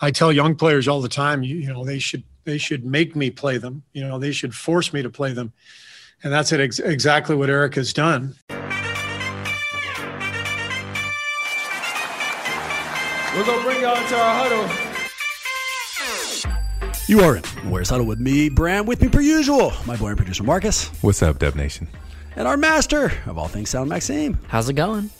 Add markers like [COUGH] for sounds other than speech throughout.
I tell young players all the time, you, you know, they should they should make me play them. You know, they should force me to play them. And that's it, ex- exactly what Eric has done. We're going to bring y'all into our huddle. You are in Warriors Huddle with me, Bram, with me per usual, my boy and producer Marcus, What's up, Dub Nation? and our master of all things sound, Maxime. How's it going?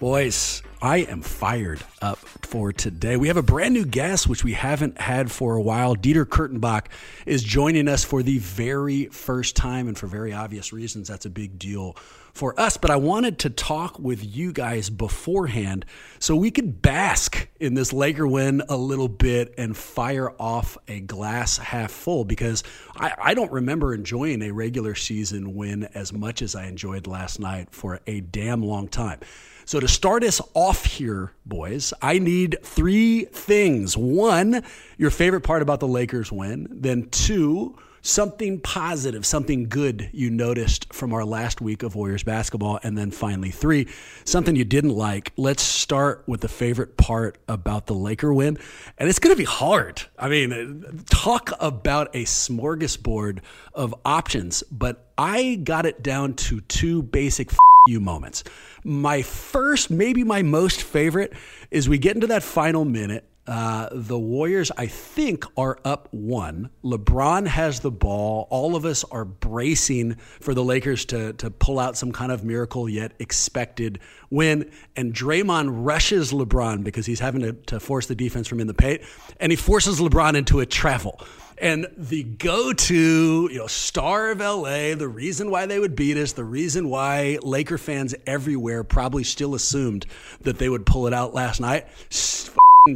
Boys, I am fired up for today. We have a brand new guest, which we haven't had for a while. Dieter Kurtenbach is joining us for the very first time, and for very obvious reasons, that's a big deal for us. But I wanted to talk with you guys beforehand so we could bask in this Laker win a little bit and fire off a glass half full because I, I don't remember enjoying a regular season win as much as I enjoyed last night for a damn long time. So, to start us off here, boys, I need three things. One, your favorite part about the Lakers win. Then, two, something positive, something good you noticed from our last week of Warriors basketball. And then finally, three, something you didn't like. Let's start with the favorite part about the Laker win. And it's going to be hard. I mean, talk about a smorgasbord of options, but I got it down to two basic you moments. My first, maybe my most favorite, is we get into that final minute. Uh, the Warriors, I think, are up one. LeBron has the ball. All of us are bracing for the Lakers to, to pull out some kind of miracle yet expected win. And Draymond rushes LeBron because he's having to, to force the defense from in the paint, and he forces LeBron into a travel. And the go-to, you know, star of LA, the reason why they would beat us, the reason why Laker fans everywhere probably still assumed that they would pull it out last night,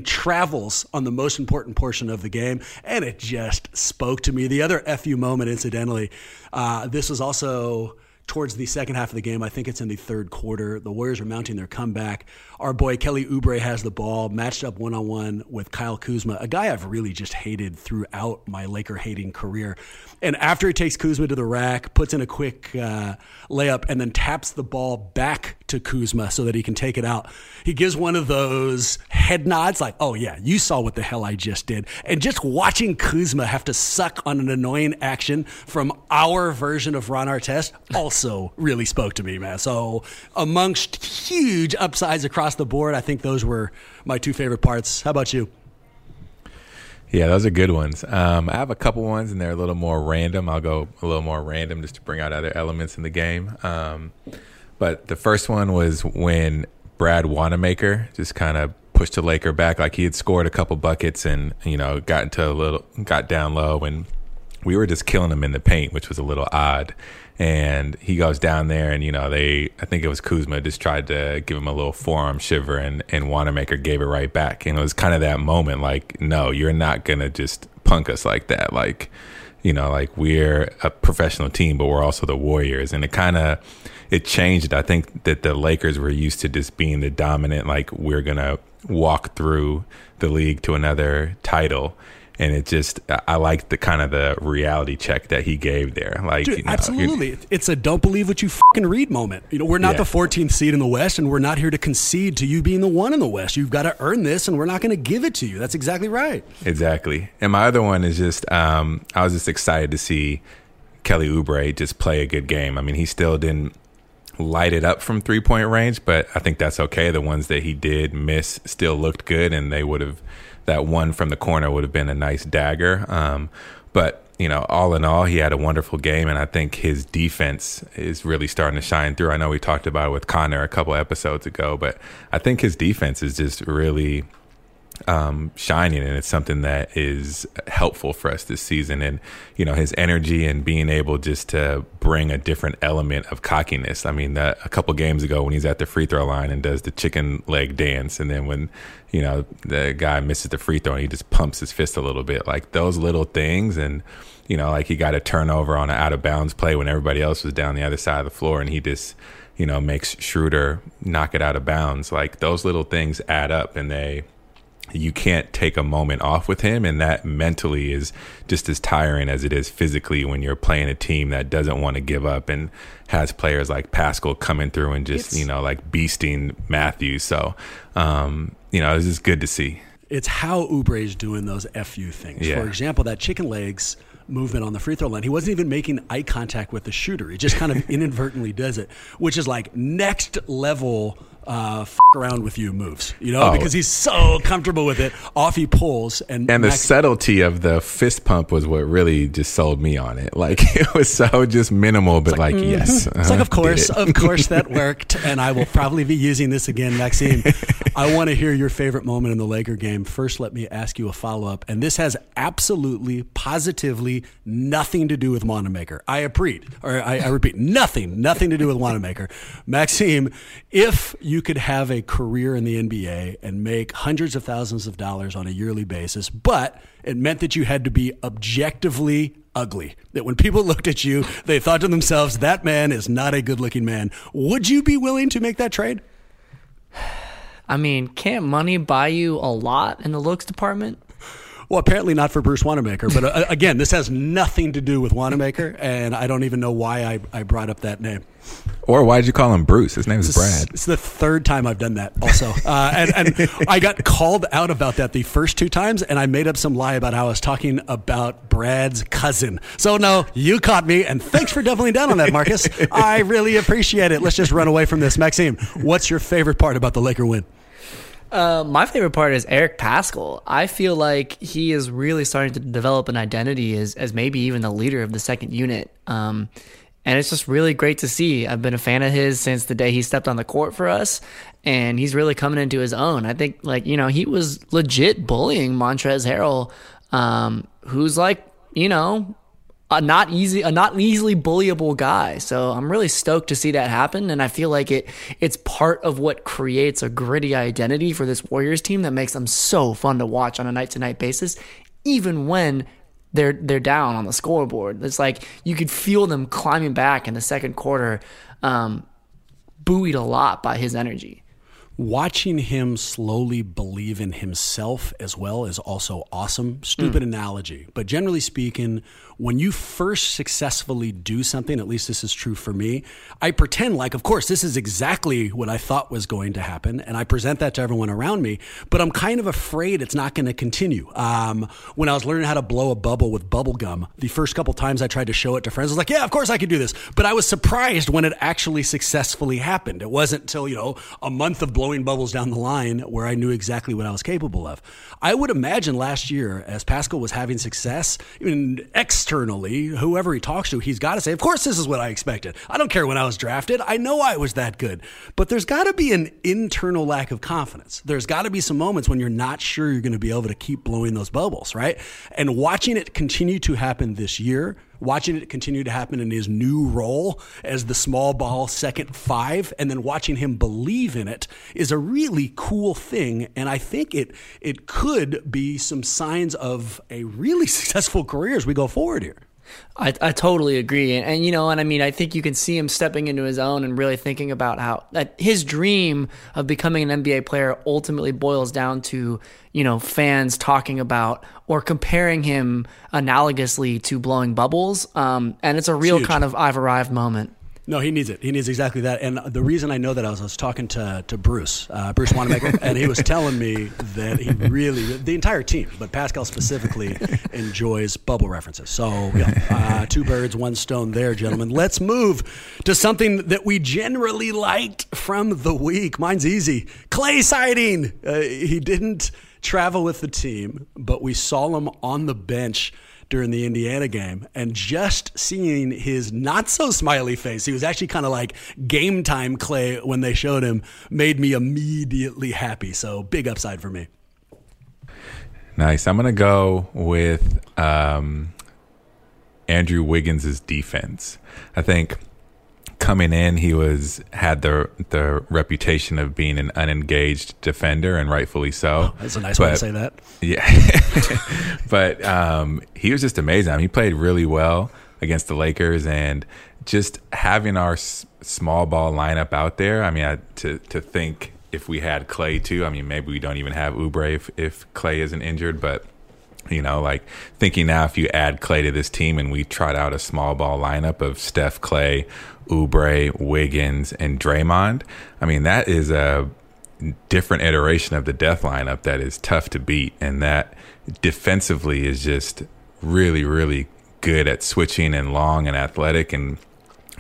travels on the most important portion of the game, and it just spoke to me. The other FU moment, incidentally, uh, this was also towards the second half of the game. I think it's in the third quarter. The Warriors are mounting their comeback. Our boy Kelly Oubre has the ball, matched up one on one with Kyle Kuzma, a guy I've really just hated throughout my Laker hating career. And after he takes Kuzma to the rack, puts in a quick uh, layup, and then taps the ball back to Kuzma so that he can take it out, he gives one of those head nods, like, oh, yeah, you saw what the hell I just did. And just watching Kuzma have to suck on an annoying action from our version of Ron Artest also really spoke to me, man. So, amongst huge upsides across the board, I think those were my two favorite parts. How about you? Yeah, those are good ones. Um, I have a couple ones, and they're a little more random. I'll go a little more random just to bring out other elements in the game. Um, but the first one was when Brad Wanamaker just kind of pushed the Laker back, like he had scored a couple buckets, and you know got into a little, got down low, and we were just killing him in the paint, which was a little odd. And he goes down there, and you know they, I think it was Kuzma, just tried to give him a little forearm shiver, and and Wanamaker gave it right back. And it was kind of that moment, like, no, you're not gonna just punk us like that, like. You know, like we're a professional team, but we're also the Warriors, and it kind of it changed. I think that the Lakers were used to just being the dominant, like we're gonna walk through the league to another title, and it just I like the kind of the reality check that he gave there. Like, Dude, you know, absolutely. It's a don't believe what you fucking read moment. You know, we're not Yeah. the 14th seed in the West, and we're not here to concede to you being the one in the West. You've got to earn this, and we're not going to give it to you. That's exactly right. Exactly. And my other one is just um, I was just excited to see Kelly Oubre just play a good game. I mean, he still didn't light it up from three point range, but I think that's okay. The ones that he did miss still looked good, and they would have that one from the corner would have been a nice dagger. Um, but you know, all in all, he had a wonderful game, and I think his defense is really starting to shine through. I know we talked about it with Connor a couple episodes ago, but I think his defense is just really um, shining, and it's something that is helpful for us this season. And you know, his energy and being able just to bring a different element of cockiness. I mean, that, a couple games ago when he's at the free throw line and does the chicken leg dance, and then when you know the guy misses the free throw and he just pumps his fist a little bit, like those little things, and you know, like he got a turnover on an out of bounds play when everybody else was down the other side of the floor, and he just you know makes Schroeder knock it out of bounds. Like those little things add up, and they you can't take a moment off with him and that mentally is just as tiring as it is physically when you're playing a team that doesn't want to give up and has players like Paschall coming through and just it's, you know like beasting Matthews so um, you know it's just good to see it's how Oubre's doing those fu things yeah. for example that chicken legs movement on the free throw line. He wasn't even making eye contact with the shooter. He just kind of [LAUGHS] inadvertently does it, which is like next level uh, f- around with you moves, you know, oh. because he's so comfortable with it. Off he pulls, and and the subtlety of the fist pump was what really just sold me on it. [LAUGHS] Like it was so just minimal, but like, like mm-hmm. yes, it's like of [LAUGHS] course, of course that [LAUGHS] worked, and I will probably be using this again, Maxime. I want to hear your favorite moment in the Laker game. First, let me ask you a follow up, and this has absolutely, positively nothing to do with Wanamaker. I repeat, or I, I repeat, nothing, nothing to do with Wanamaker. Maxime, if you you could have a career in the NBA and make hundreds of thousands of dollars on a yearly basis, but it meant that you had to be objectively ugly. That when people [LAUGHS] looked at you, they thought to themselves, that man is not a good looking man. Would you be willing to make that trade? [SIGHS] I mean, can't money buy you a lot in the looks department? Well, apparently not for Bruce Wanamaker. But uh, again, this has nothing to do with Wanamaker, and I don't even know why I, I brought up that name. Or why did you call him Bruce? His name is Brad. It's the third time I've done that, also. Uh, and, and I got called out about that the first two times, and I made up some lie about how I was talking about Brad's cousin. So, no, you caught me, and thanks for doubling down on that, Marcus. I really appreciate it. Let's just run away from this. Maxime, what's your favorite part about the Laker win? Uh, my favorite part is Eric Paschall. I feel like he is really starting to develop an identity as, as maybe even the leader of the second unit. Um, and it's just really great to see. I've been a fan of his since the day he stepped on the court for us, and he's really coming into his own. I think, like, you know, he was legit bullying Montrezl Harrell, um, who's like, you know, a not easy a not easily bullyable guy. So I'm really stoked to see that happen and I feel like it it's part of what creates a gritty identity for this Warriors team that makes them so fun to watch on a night to night basis even when they're they're down on the scoreboard. It's like you could feel them climbing back in the second quarter um, buoyed a lot by his energy watching him slowly believe in himself as well is also awesome. Stupid mm. analogy, but generally speaking, when you first successfully do something, at least this is true for me, I pretend like, of course, this is exactly what I thought was going to happen. And I present that to everyone around me, but I'm kind of afraid it's not going to continue. Um, when I was learning how to blow a bubble with bubble gum, the first couple times I tried to show it to friends, I was like, yeah, of course I could do this. But I was surprised when it actually successfully happened. It wasn't until, you know, a month of blowing bubbles down the line where I knew exactly what I was capable of. I would imagine last year, as Paschall was having success, even X externally, whoever he talks to, he's got to say, Of course, this is what I expected. I don't care when I was drafted. I know I was that good. But there's got to be an internal lack of confidence. There's got to be some moments when you're not sure you're going to be able to keep blowing those bubbles, right? And watching it continue to happen this year, watching it continue to happen in his new role as the small ball second five, and then watching him believe in it is a really cool thing. And I think it it could be some signs of a really [LAUGHS] successful career as we go forward here. I, I totally agree. And, and, you know, and I mean, I think you can see him stepping into his own and really thinking about how that his dream of becoming an NBA player ultimately boils down to, you know, fans talking about or comparing him analogously to blowing bubbles. Um, and it's a real it's kind of I've arrived moment. No, he needs it. He needs exactly that. And the reason I know that I was, I was talking to, to Bruce, uh, Bruce Wanamaker, [LAUGHS] and he was telling me that he really, the entire team, but Paschall specifically, [LAUGHS] enjoys bubble references. So, yeah, uh, two birds, one stone there, gentlemen. Let's move to something that we generally liked from the week. Mine's easy. Klay sighting. Uh, he didn't travel with the team, but we saw him on the bench during the Indiana game. And just seeing his not so smiley face, he was actually kind of like game time Klay when they showed him, made me immediately happy. So big upside for me. Nice. I'm going to go with um, Andrew Wiggins' defense. I think coming in, he was had the the reputation of being an unengaged defender, and rightfully so. Oh, that's a nice but, way to say that. Yeah, [LAUGHS] but um, he was just amazing. I mean, he played really well against the Lakers, and just having our s- small ball lineup out there. I mean, I, to to think if we had Klay too. I mean, maybe we don't even have Oubre if, if Klay isn't injured, but you know, like thinking now if you add Klay to this team and we trot out a small ball lineup of Steph, Klay, Oubre, Wiggins, and Draymond. I mean, that is a different iteration of the death lineup that is tough to beat, and that defensively is just really, really good at switching and long and athletic and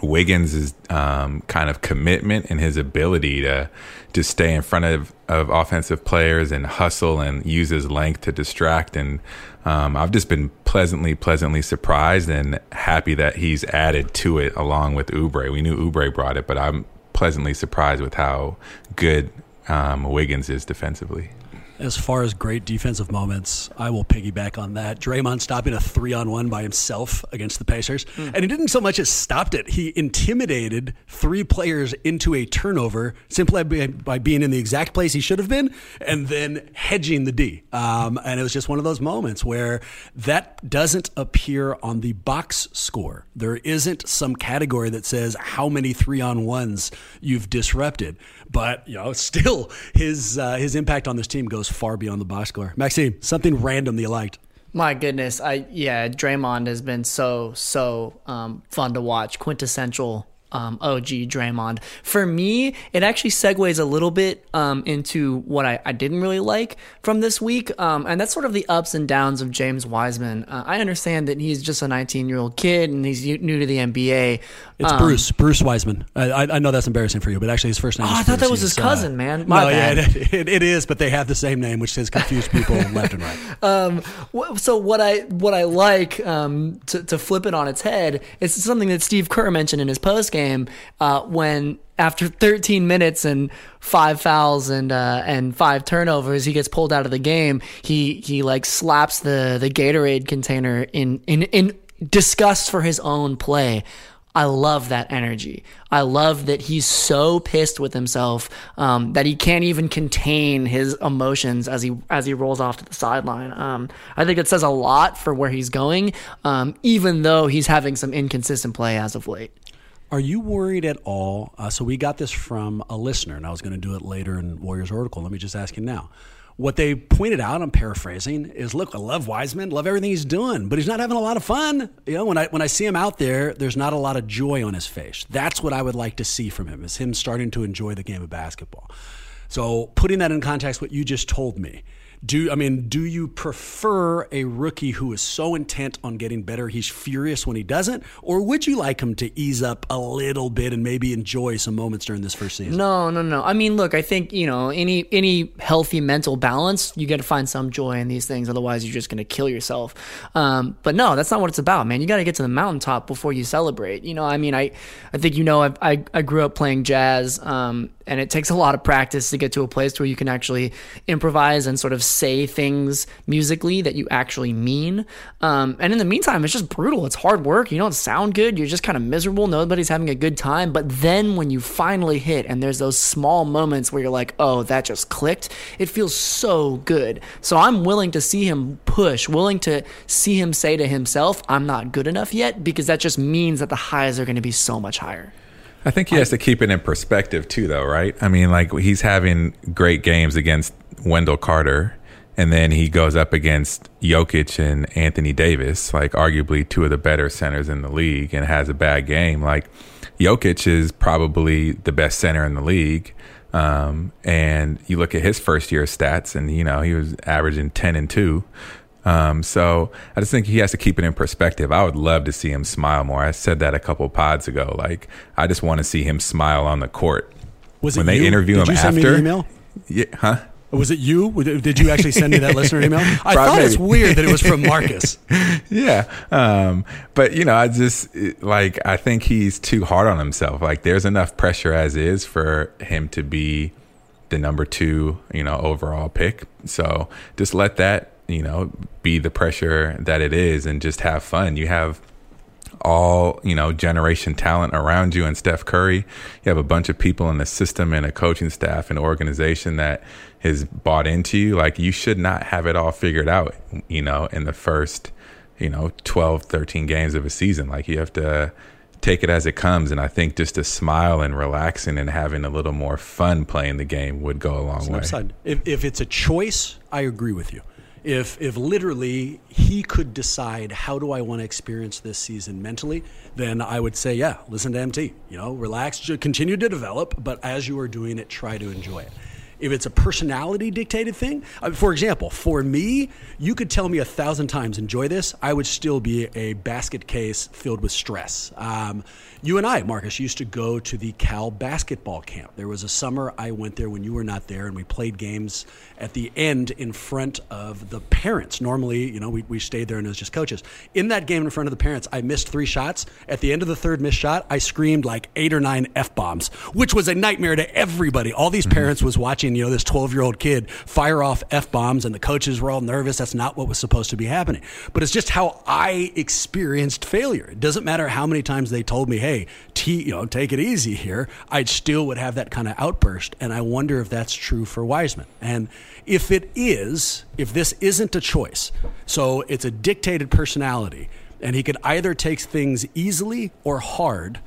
Wiggins' um, kind of commitment and his ability to to stay in front of, of offensive players and hustle and use his length to distract. And um, I've just been pleasantly, pleasantly surprised and happy that he's added to it along with Oubre. We knew Oubre brought it, but I'm pleasantly surprised with how good um, Wiggins is defensively as far as great defensive moments, I will piggyback on that. Draymond stopping a three on one by himself against the Pacers. Mm. And he didn't so much as stopped it, he intimidated three players into a turnover simply by, by being in the exact place he should have been and then hedging the D. Um, and it was just one of those moments where that doesn't appear on the box score. There isn't some category that says how many three on ones you've disrupted. But, you know, [LAUGHS] still his, uh, his impact on this team goes goes far beyond the box score. Maxime, something random that you liked. My goodness, I yeah, Draymond has been so so um, fun to watch, quintessential um, OG Draymond. For me, it actually segues a little bit um, into what I, I, didn't really like from this week, um, and that's sort of the ups and downs of James Wiseman. Uh, I understand that he's just a 19 year old kid and he's new to the NBA. It's um, Bruce, Bruce Wiseman. I, I, know that's embarrassing for you, but actually his first name. Oh, I thought that was his cousin, uh, man. My no, bad. yeah, [LAUGHS] it, it, it is, but they have the same name, which has confused people [LAUGHS] left and right. Um, so what I what I like um, to, to flip it on its head, is something that Steve Kerr mentioned in his post game uh, when after 13 minutes and five fouls and uh, and five turnovers, he gets pulled out of the game. He he like slaps the the Gatorade container in in in disgust for his own play. I love that energy. I love that he's so pissed with himself um, that he can't even contain his emotions as he as he rolls off to the sideline. Um, I think it says a lot for where he's going, um, even though he's having some inconsistent play as of late. Are you worried at all? Uh, so we got this from a listener, and I was going to do it later in Warriors article. Let me just ask you now. What they pointed out, I'm paraphrasing, is look, I love Wiseman, love everything he's doing, but he's not having a lot of fun. You know, when I when I see him out there, there's not a lot of joy on his face. That's what I would like to see from him, is him starting to enjoy the game of basketball. So putting that in context, what you just told me, do I mean, do you prefer a rookie who is so intent on getting better he's furious when he doesn't, or would you like him to ease up a little bit and maybe enjoy some moments during this first season? No, no, no. I mean, look, I think you know any any healthy mental balance, you got to find some joy in these things. Otherwise, you're just going to kill yourself. Um, but no, that's not what it's about, man. You got to get to the mountaintop before you celebrate. You know, I mean, I I think you know I I, I grew up playing jazz. Um, and it takes a lot of practice to get to a place where you can actually improvise and sort of say things musically that you actually mean. Um, and in the meantime, it's just brutal. It's hard work. You don't sound good. You're just kind of miserable. Nobody's having a good time. But then when you finally hit and there's those small moments where you're like, oh, that just clicked, it feels so good. So I'm willing to see him push, willing to see him say to himself, I'm not good enough yet, because that just means that the highs are going to be so much higher. I think he has to keep it in perspective too, though, right? I mean, like he's having great games against Wendell Carter, and then he goes up against Jokic and Anthony Davis, like arguably two of the better centers in the league, and has a bad game. Like Jokic is probably the best center in the league. Um, and you look at his first year stats, and you know he was averaging ten and two. Um, so I just think he has to keep it in perspective. I would love to see him smile more. I said that a couple pods ago. Like I just want to see him smile on the court. Was when they you? interview Did him you after? Send me email? Yeah, huh? Was it you? Did you actually send me that listener email? [LAUGHS] I thought it's weird that it was from Marcus. [LAUGHS] yeah, um, but you know, I just like I think he's too hard on himself. Like, there's enough pressure as is for him to be the number two, you know, overall pick. So just let that you know be the pressure that it is, and just have fun. You have all you know generation talent around you and Steph Curry. You have a bunch of people in the system and a coaching staff and organization that has bought into you. Like you should not have it all figured out, you know, in the first, you know, 12, 13 games of a season. Like you have to take it as it comes. And I think just a smile and relaxing and having a little more fun playing the game would go a long way. If, if it's a choice, I agree with you if if literally he could decide how do I want to experience this season mentally, then I would say, yeah, listen to MT. You know, relax, continue to develop, but as you are doing it, try to enjoy it. If it's a personality dictated thing, uh, for example, for me, you could tell me a thousand times, enjoy this, I would still be a basket case filled with stress. Um, you and I, Marcus, used to go to the Cal basketball camp. There was a summer I went there when you were not there, and we played games at the end in front of the parents. Normally, you know, we, we stayed there and it was just coaches. In that game in front of the parents, I missed three shots. At the end of the third missed shot, I screamed like eight or nine F bombs, which was a nightmare to everybody. All these mm-hmm. parents was watching, you know, this 12 year old kid fire off F bombs, and the coaches were all nervous. That's not what was supposed to be happening. But it's just how I experienced failure. It doesn't matter how many times they told me, hey, t- you know, take it easy here, I still would have that kind of outburst. And I wonder if that's true for Wiseman. And if it is, if this isn't a choice, so it's a dictated personality, and he could either take things easily or hard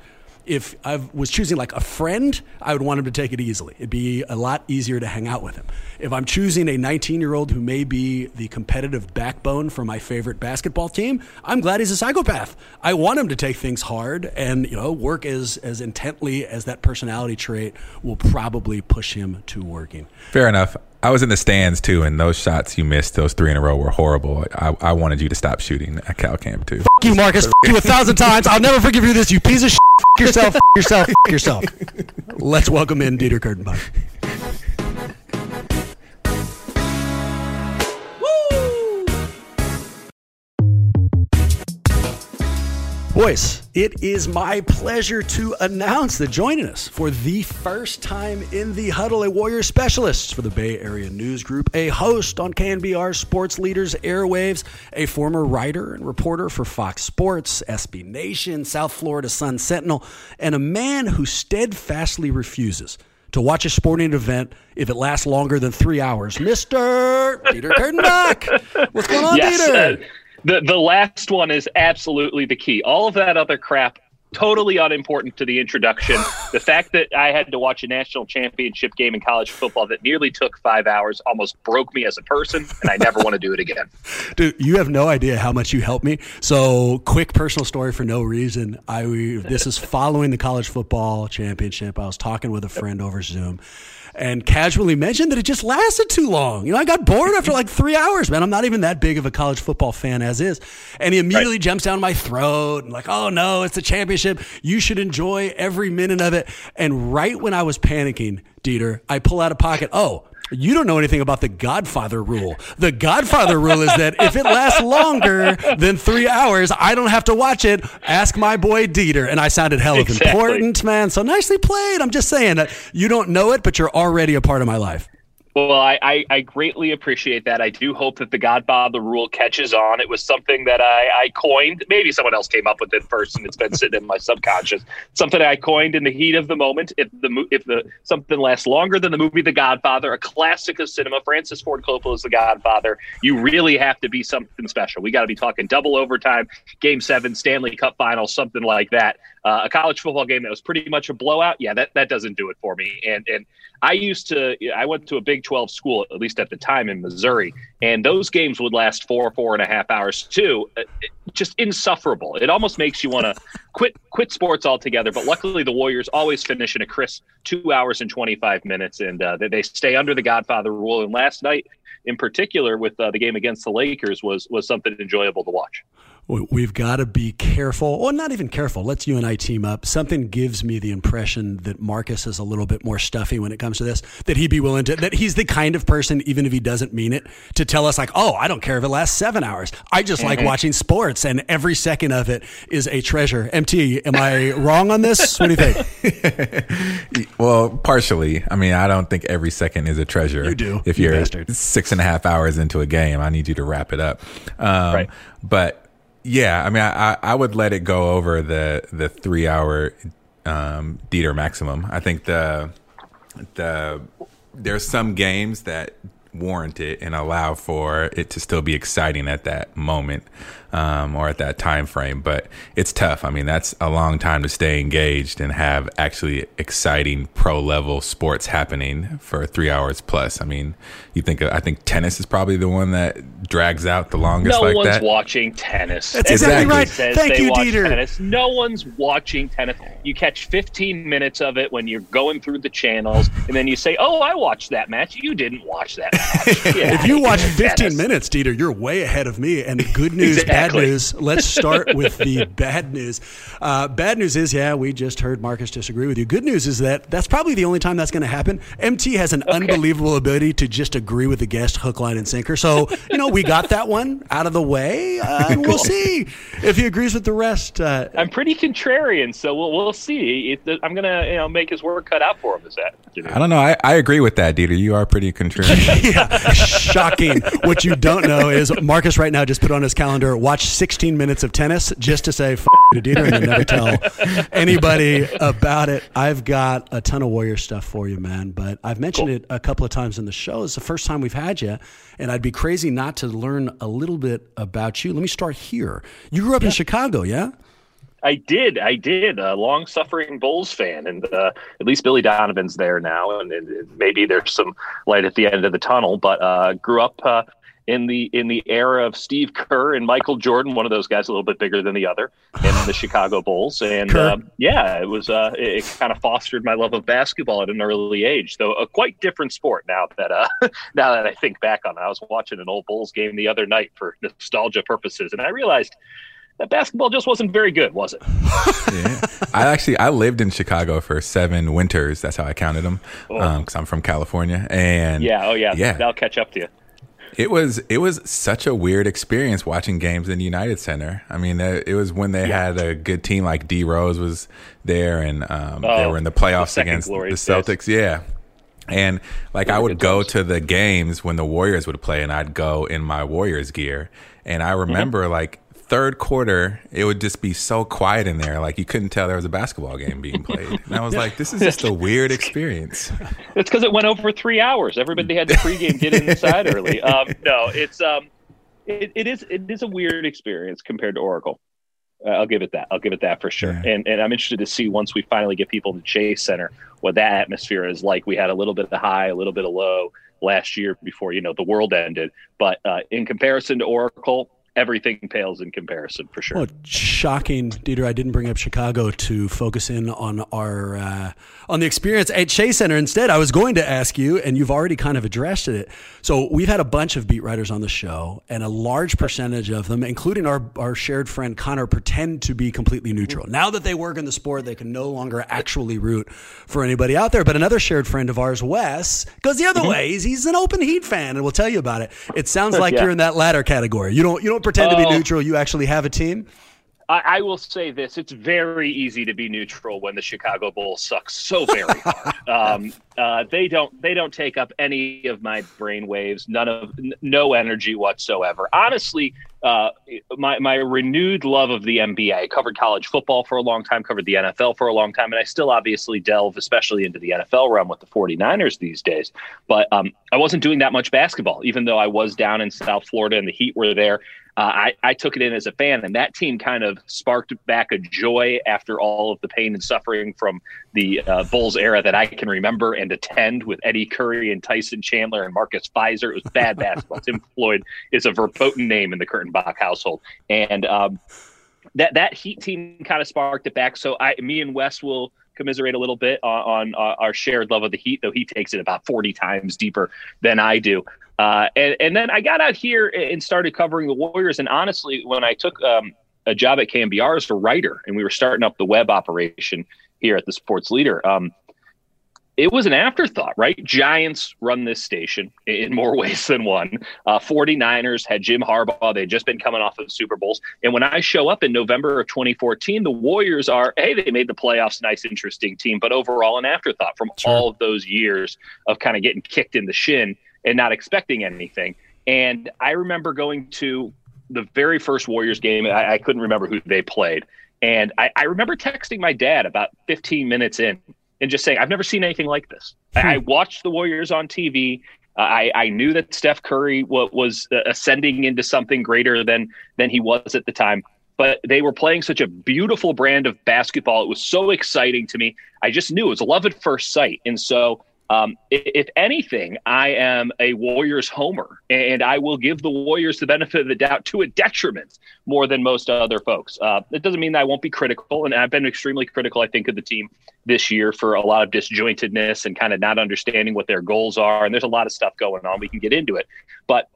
if I was choosing like a friend, I would want him to take it easily. It'd be a lot easier to hang out with him. If I'm choosing a 19 year old who may be the competitive backbone for my favorite basketball team, I'm glad he's a psychopath. I want him to take things hard and you know work as as intently as that personality trait will probably push him to working. Fair enough. I was in the stands too, and those shots you missed, those three in a row, were horrible. I, I wanted you to stop shooting at Cal Camp too. F- you, Marcus. F- you a thousand times. I'll never forgive you this. You piece of shit. Yourself. Yourself. Yourself. Let's welcome in Dieter Kurtenbach. Boys, it is my pleasure to announce that joining us for the first time in the huddle, a Warrior specialist for the Bay Area News Group, a host on KNBR Sports Leaders Airwaves, a former writer and reporter for Fox Sports, SB Nation, South Florida Sun Sentinel, and a man who steadfastly refuses to watch a sporting event if it lasts longer than three hours. Mr. Dieter Kurtenbach. What's going on, yes, Dieter? Uh, the the last one is absolutely the key. All of that other crap totally unimportant to the introduction. [SIGHS] the fact that I had to watch a national championship game in college football that nearly took five hours almost broke me as a person, and I never want to do it again. [LAUGHS] Dude, you have no idea how much you helped me. So, quick personal story for no reason. I this is following the college football championship. I was talking with a friend over Zoom and casually mentioned that it just lasted too long. You know, I got bored after like three hours, man. I'm not even that big of a college football fan as is. And he immediately right. jumps down my throat and like, oh no, it's the championship. You should enjoy every minute of it. And right when I was panicking, Dieter, I pull out a pocket. Oh, you don't know anything about the Godfather rule. The Godfather rule is that if it lasts longer than three hours, I don't have to watch it. Ask my boy Dieter. And I sounded hell of exactly. important, man. So nicely played. I'm just saying that you don't know it, but you're already a part of my life. Well, I, I, I, greatly appreciate that. I do hope that the Godfather rule catches on. It was something that I, I coined. Maybe someone else came up with it first, and it's been sitting in my subconscious. Something I coined in the heat of the moment. If the if the something lasts longer than the movie The Godfather, a classic of cinema, Francis Ford Coppola is The Godfather. You really have to be something special. We got to be talking double overtime, Game Seven, Stanley Cup Final, something like that. Uh, a college football game that was pretty much a blowout. Yeah, that that doesn't do it for me. And and I used to, I went to a Big 12 school, at least at the time in Missouri, and those games would last four, four and a half hours too. Uh, just insufferable. It almost makes you want to [LAUGHS] quit, quit sports altogether. But luckily, the Warriors always finish in a crisp two hours and 25 minutes, and uh, they, they stay under the Godfather rule. And last night, in particular, with uh, the game against the Lakers, was was something enjoyable to watch. We've got to be careful, or not even careful. Let's you and I team up. Something gives me the impression that Marcus is a little bit more stuffy when it comes to this. That he'd be willing to. That he's the kind of person, even if he doesn't mean it, to tell us like, "Oh, I don't care if it lasts seven hours. I just like Mm-hmm. watching sports, and every second of it is a treasure." MT, am I [LAUGHS] wrong on this? What do you think? [LAUGHS] Well, partially. I mean, I don't think every second is a treasure. You do, If you you're bastard. six and a half hours into a game, I need you to wrap it up. Um, Right. But yeah, I mean, I, I- would let it go over the the three hour um, Dieter maximum. I think the the there's some games that warrant it and allow for it to still be exciting at that moment um, or at that time frame but it's tough i mean that's a long time to stay engaged and have actually exciting pro level sports happening for three hours plus i mean you think i think tennis is probably the one that drags out the longest No like one's that watching tennis. That's exactly Everybody right. Says Thank they you, watch Dieter. Tennis. No one's watching tennis. You catch 15 minutes of it when you're going through the channels, and then you say, "Oh, I watched that match." You didn't watch that match. [LAUGHS] Yeah, If you watch 15 tennis. minutes, Dieter, you're way ahead of me. And the good [LAUGHS] news, bad Exactly. news. Let's start [LAUGHS] with the bad news. Uh, bad news is, yeah, we just heard Marcus disagree with you. Good news is that that's probably the only time that's going to happen. MT has an unbelievable ability to just agree with the guest, hook, line, and sinker. So, you know, we got that one out of the way, uh, and we'll see if he agrees with the rest. Uh, I'm pretty contrarian, so we'll we'll see. It, I'm gonna you know make his work cut out for him. Is that? i don't know I, I agree with that dieter you are pretty contrarian [LAUGHS] yeah, shocking. What you don't know is Marcus right now just put on his calendar, watch 16 minutes of tennis just to say F- to Dieter and never tell [LAUGHS] anybody about it. I've got a ton of Warrior stuff for you, man, but I've mentioned it a couple of times in the show. It's the first time we've had you, and I'd be crazy not to learn a little bit about you. Let me start here. You grew up in Chicago, yeah? I did, I did. A long-suffering Bulls fan, and uh, at least Billy Donovan's there now, and, and maybe there's some light at the end of the tunnel. But uh, grew up uh, in the in the era of Steve Kerr and Michael Jordan, one of those guys a little bit bigger than the other, in the Chicago Bulls. And um, yeah, it was uh, it, it kind of fostered my love of basketball at an early age, though a quite different sport now that uh, [LAUGHS] now that I think back on it. I was watching an old Bulls game the other night for nostalgia purposes, and I realized that basketball just wasn't very good, was it? [LAUGHS] yeah. I actually I lived in Chicago for seven winters. That's how I counted them because I'm from California. And Yeah, oh yeah, yeah, that'll catch up to you. It was it was such a weird experience watching games in United Center. I mean, it was when they had a good team like D Rose was there, and um, they Oh, were in the playoffs the against the glorious days. Celtics. Yeah. And like I would go to the games when the Warriors would play, and I'd go in my Warriors gear. And I remember like third quarter, it would just be so quiet in there, like you couldn't tell there was a basketball game being played. And I was like, this is just a weird experience. It's because it went over three hours. Everybody had to pregame get inside early. [LAUGHS] Um, no, it's um, it, it is it is a weird experience compared to Oracle. Uh, I'll give it that. I'll give it that for sure. Yeah. And and I'm interested to see once we finally get people to Chase Center what that atmosphere is like. We had a little bit of high, a little bit of low last year before you know the world ended. But uh, in comparison to Oracle, everything pales in comparison for sure. Well, shocking, Dieter. I didn't bring up Chicago to focus in on our uh, on the experience at Chase Center. Instead, I was going to ask you, and you've already kind of addressed it. So we've had a bunch of beat writers on the show, and a large percentage of them, including our our shared friend Connor, pretend to be completely neutral. Now that they work in the sport, they can no longer actually root for anybody out there. But another shared friend of ours, Wes, goes the other way. He's, he's an open Heat fan, and we'll tell you about it. It sounds like Yeah. you're in that latter category. You don't you don't pretend to be Oh. neutral. You actually have a team. I, I will say this: it's very easy to be neutral when the Chicago Bulls suck so very [LAUGHS] hard. um, uh, they don't they don't take up any of my brain waves, none of n- no energy whatsoever. Honestly, uh, my my renewed love of the NBA. I covered college football for a long time, covered the NFL for a long time, and I still obviously delve, especially into the NFL realm with the 49ers these days. But um, I wasn't doing that much basketball, even though I was down in South Florida and the Heat were there. Uh, I, I took it in as a fan, and that team kind of sparked back a joy after all of the pain and suffering from the uh, Bulls era that I can remember and attend with Eddie Curry and Tyson Chandler and Marcus Fizer. It was bad [LAUGHS] basketball. Tim Floyd is a verboten name in the Kurtenbach household, and um, that that Heat team kind of sparked it back. So I, me and Wes will commiserate a little bit on, on uh, our shared love of the Heat, though he takes it about forty times deeper than I do. Uh, and, and then I got out here and started covering the Warriors. And honestly, when I took um, a job at KNBR as a writer and we were starting up the web operation here at the Sports Leader, um, it was an afterthought, right? Giants run this station in more [LAUGHS] ways than one. Uh, 49ers had Jim Harbaugh. They'd just been coming off of the Super Bowls. And when I show up in November of 2014, the Warriors are, hey, they made the playoffs, nice, interesting team, but overall an afterthought from sure. all of those years of kind of getting kicked in the shin and not expecting anything. And I remember going to the very first Warriors game. I, I couldn't remember who they played. And I, I remember texting my dad about 15 minutes in and just saying, I've never seen anything like this. Hmm. I, I watched the Warriors on TV. Uh, I, I knew that Steph Curry w- was uh, ascending into something greater than than he was at the time. But they were playing such a beautiful brand of basketball. It was so exciting to me. I just knew it was love at first sight. And so um, if anything, I am a Warriors homer, and I will give the Warriors the benefit of the doubt to a detriment more than most other folks. Uh, it doesn't mean that I won't be critical, and I've been extremely critical, I think, of the team this year for a lot of disjointedness and kind of not understanding what their goals are. And there's a lot of stuff going on. We can get into it, but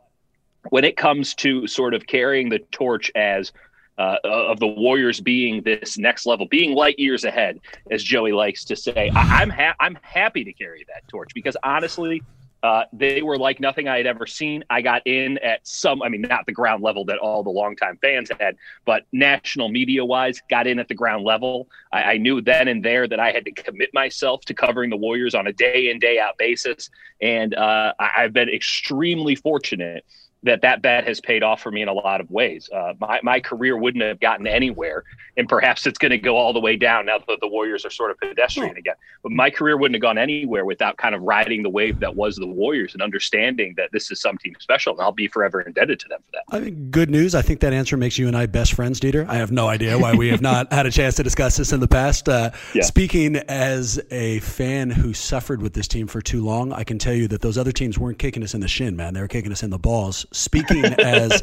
when it comes to sort of carrying the torch as uh, of the Warriors being this next level, being light years ahead, as Joey likes to say. I, am ha- I'm happy to carry that torch because honestly, uh, they were like nothing I had ever seen. I got in at some, I mean, not the ground level that all the longtime fans had, but national media wise, got in at the ground level. I, I, knew then and there that I had to commit myself to covering the Warriors on a day in, day out basis. And uh, I, I've been extremely fortunate that that bet has paid off for me in a lot of ways. Uh, my, my career wouldn't have gotten anywhere, and perhaps it's going to go all the way down now that the Warriors are sort of pedestrian again. But my career wouldn't have gone anywhere without kind of riding the wave that was the Warriors and understanding that this is something special, and I'll be forever indebted to them for that. I think good news. I think that answer makes you and I best friends, Dieter. I have no idea why we have not [LAUGHS] had a chance to discuss this in the past. Uh, yeah. Speaking as a fan who suffered with this team for too long, I can tell you that those other teams weren't kicking us in the shin, man. They were kicking us in the balls speaking as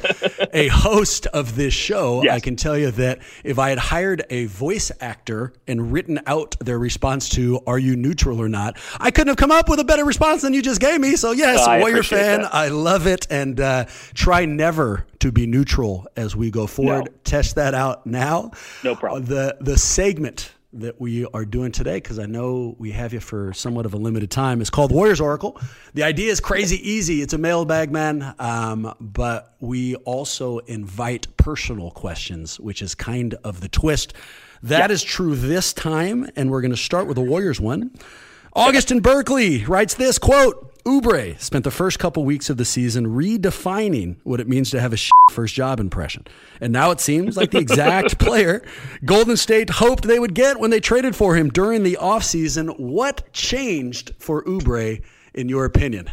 a host of this show, yes. I can tell you that if I had hired a voice actor and written out their response to "Are you neutral or not?" I couldn't have come up with a better response than you just gave me. So yes, Warrior fan, that. I love it, and uh, try never to be neutral as we go forward. No. Test that out now. No problem. The the segment that we are doing today because I know we have you for somewhat of a limited time. It's called Warriors Oracle. The idea is crazy easy. It's a mailbag, man. Um, but we also invite personal questions, which is kind of the twist. That is true this time, and we're going to start with the Warriors one. August in Berkeley writes this quote Oubre spent the first couple weeks of the season redefining what it means to have a first job impression. And now it seems like the exact [LAUGHS] player Golden State hoped they would get when they traded for him during the offseason. What changed for Oubre, in your opinion?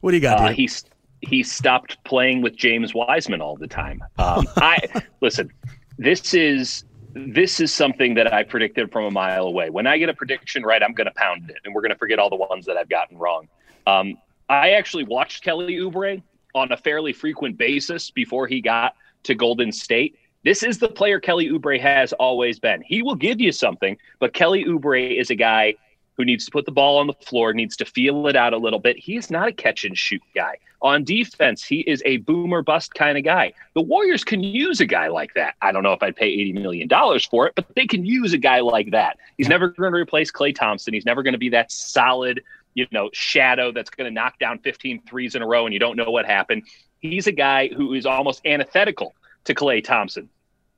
What do you got? Uh, he's he stopped playing with James Wiseman all the time. Um, [LAUGHS] I listen. This is this is something that I predicted from a mile away. When I get a prediction right, I'm going to pound it, and we're going to forget all the ones that I've gotten wrong. Um, I actually watched Kelly Oubre on a fairly frequent basis before he got to Golden State. This is the player Kelly Oubre has always been. He will give you something, but Kelly Oubre is a guy who needs to put the ball on the floor, needs to feel it out a little bit. He's not a catch and shoot guy. On defense, he is a boomer bust kind of guy. The Warriors can use a guy like that. I don't know if I'd pay $80 million for it, but they can use a guy like that. He's never going to replace Klay Thompson. He's never going to be that solid you know, shadow that's going to knock down 15 threes in a row and you don't know what happened. He's a guy who is almost antithetical to Klay Thompson.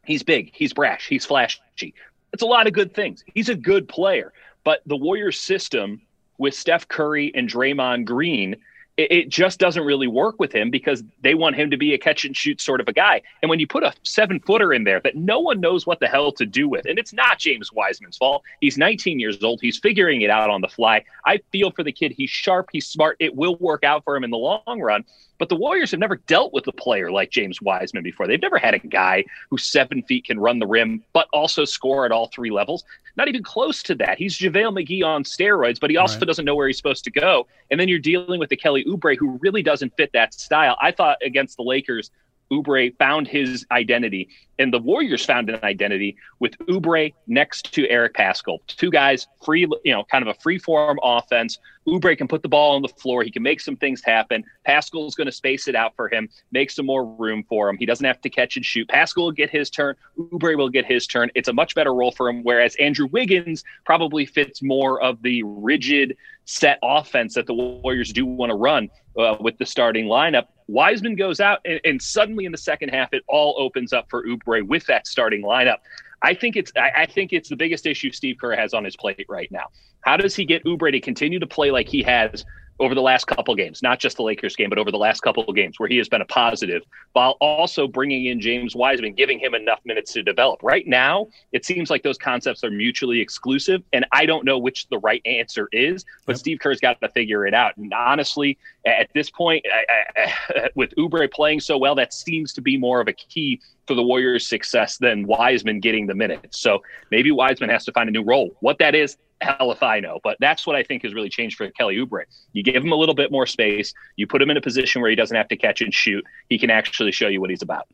He's big, he's brash, he's flashy. It's a lot of good things. He's a good player. But the Warriors system with Steph Curry and Draymond Green it, it just doesn't really work with him because they want him to be a catch and shoot sort of a guy. And when you put a seven footer in there that no one knows what the hell to do with, and it's not James Wiseman's fault. He's 19 years old. He's figuring it out on the fly. I feel for the kid. He's sharp. He's smart. It will work out for him in the long run. But the Warriors have never dealt with a player like James Wiseman before. They've never had a guy who's seven feet can run the rim, but also score at all three levels. Not even close to that. He's JaVale McGee on steroids, but he also right. doesn't know where he's supposed to go. And then you're dealing with the Kelly Oubre, who really doesn't fit that style. I thought against the Lakers Oubre found his identity, and the Warriors found an identity with Oubre next to Eric Paschall. Two guys, free, you know, kind of a free form offense. Oubre can put the ball on the floor. He can make some things happen. Paschall's going to space it out for him, make some more room for him. He doesn't have to catch and shoot. Paschall will get his turn. Oubre will get his turn. It's a much better role for him. Whereas Andrew Wiggins probably fits more of the rigid set offense that the Warriors do want to run uh, with the starting lineup. Wiseman goes out, and, and, suddenly in the second half, it all opens up for Oubre with that starting lineup. I think it's I, I think it's the biggest issue Steve Kerr has on his plate right now. How does he get Oubre to continue to play like he has over the last couple games, not just the Lakers game, but over the last couple of games where he has been a positive, while also bringing in James Wiseman, giving him enough minutes to develop. Right now, it seems like those concepts are mutually exclusive, and I don't know which the right answer is, but yep. Steve Kerr's got to figure it out. And honestly, at this point, I, I, [LAUGHS] with Oubre playing so well, that seems to be more of a key for the Warriors' success than Wiseman getting the minutes. So maybe Wiseman has to find a new role. What that is, hell if I know. But that's what I think has really changed for Kelly Oubre. You give him a little bit more space. You put him in a position where he doesn't have to catch and shoot. He can actually show you what he's about.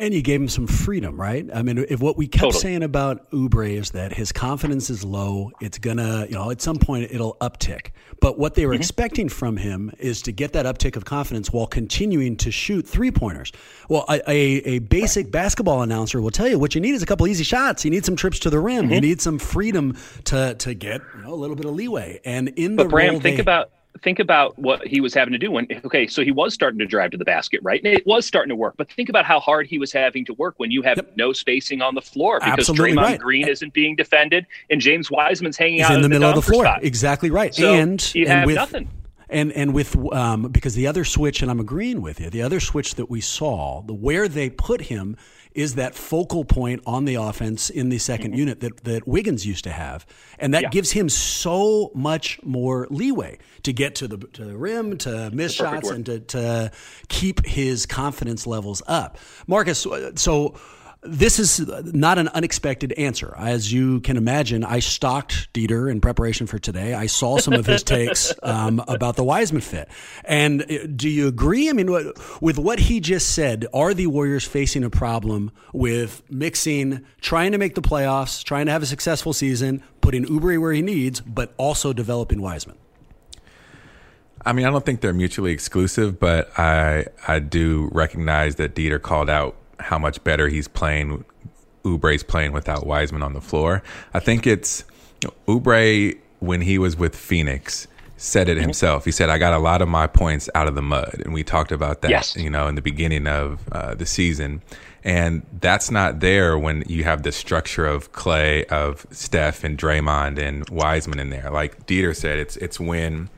And you gave him some freedom, right? I mean, if what we kept totally. saying about Oubre is that his confidence is low, it's gonna, you know, at some point it'll uptick. But what they were mm-hmm. expecting from him is to get that uptick of confidence while continuing to shoot three pointers. Well, a, a, a, basic basketball announcer will tell you what you need is a couple easy shots. You need some trips to the rim. Mm-hmm. You need some freedom to to get you know, a little bit of leeway. And in but the Bram, think they, about think about what he was having to do when okay so he was starting to drive to the basket right and it was starting to work but think about how hard he was having to work when you have yep. no spacing on the floor because Absolutely Draymond right. Green isn't being defended and James Wiseman's hanging He's out in the, the middle of the floor spot. exactly right so and you and with, nothing and and with um, because the other switch and I'm agreeing with you the other switch that we saw the where they put him is that focal point on the offense in the 2nd mm-hmm. unit that, that Wiggins used to have. And that yeah. gives him so much more leeway to get to the, to the rim, to miss shots, and to, to keep his confidence levels up. Marcus, so this is not an unexpected answer. As you can imagine, I stalked Dieter in preparation for today. I saw some of his takes [LAUGHS] um, about the Wiseman fit. And uh, do you agree? I mean, with what he just said, are the Warriors facing a problem with mixing, trying to make the playoffs, trying to have a successful season, putting Oubre where he needs, but also developing Wiseman? I mean, I don't think they're mutually exclusive, but I I do recognize that Dieter called out how much better he's playing. Oubre's playing without Wiseman on the floor. I think it's Oubre when he was with Phoenix said it mm-hmm. himself. He said, "I got a lot of my points out of the mud," and we talked about that. Yes. You know, in the beginning of uh, the season, and that's not there when you have the structure of Klay, of Steph, and Draymond and Wiseman in there. Like Dieter said, it's it's when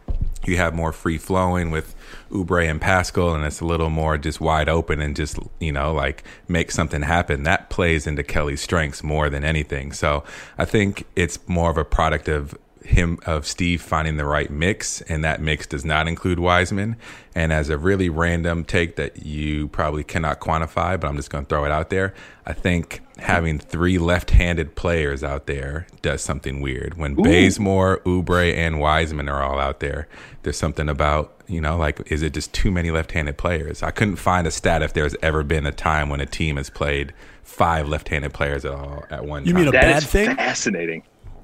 you have more free flowing with Oubre and Paschall, and it's a little more just wide open and just you know like make something happen. That plays into Kelly's strengths more than anything. So I think it's more of a product of him of Steve finding the right mix, and that mix does not include Wiseman. And as a really random take that you probably cannot quantify, but I'm just going to throw it out there. I think having three left-handed players out there does something weird. When Ooh. Bazemore, Oubre, and Wiseman are all out there, there's something about you know like is it just too many left-handed players? I couldn't find a stat if there's ever been a time when a team has played five left-handed players at all at one you time. mean a that bad thing? Fascinating.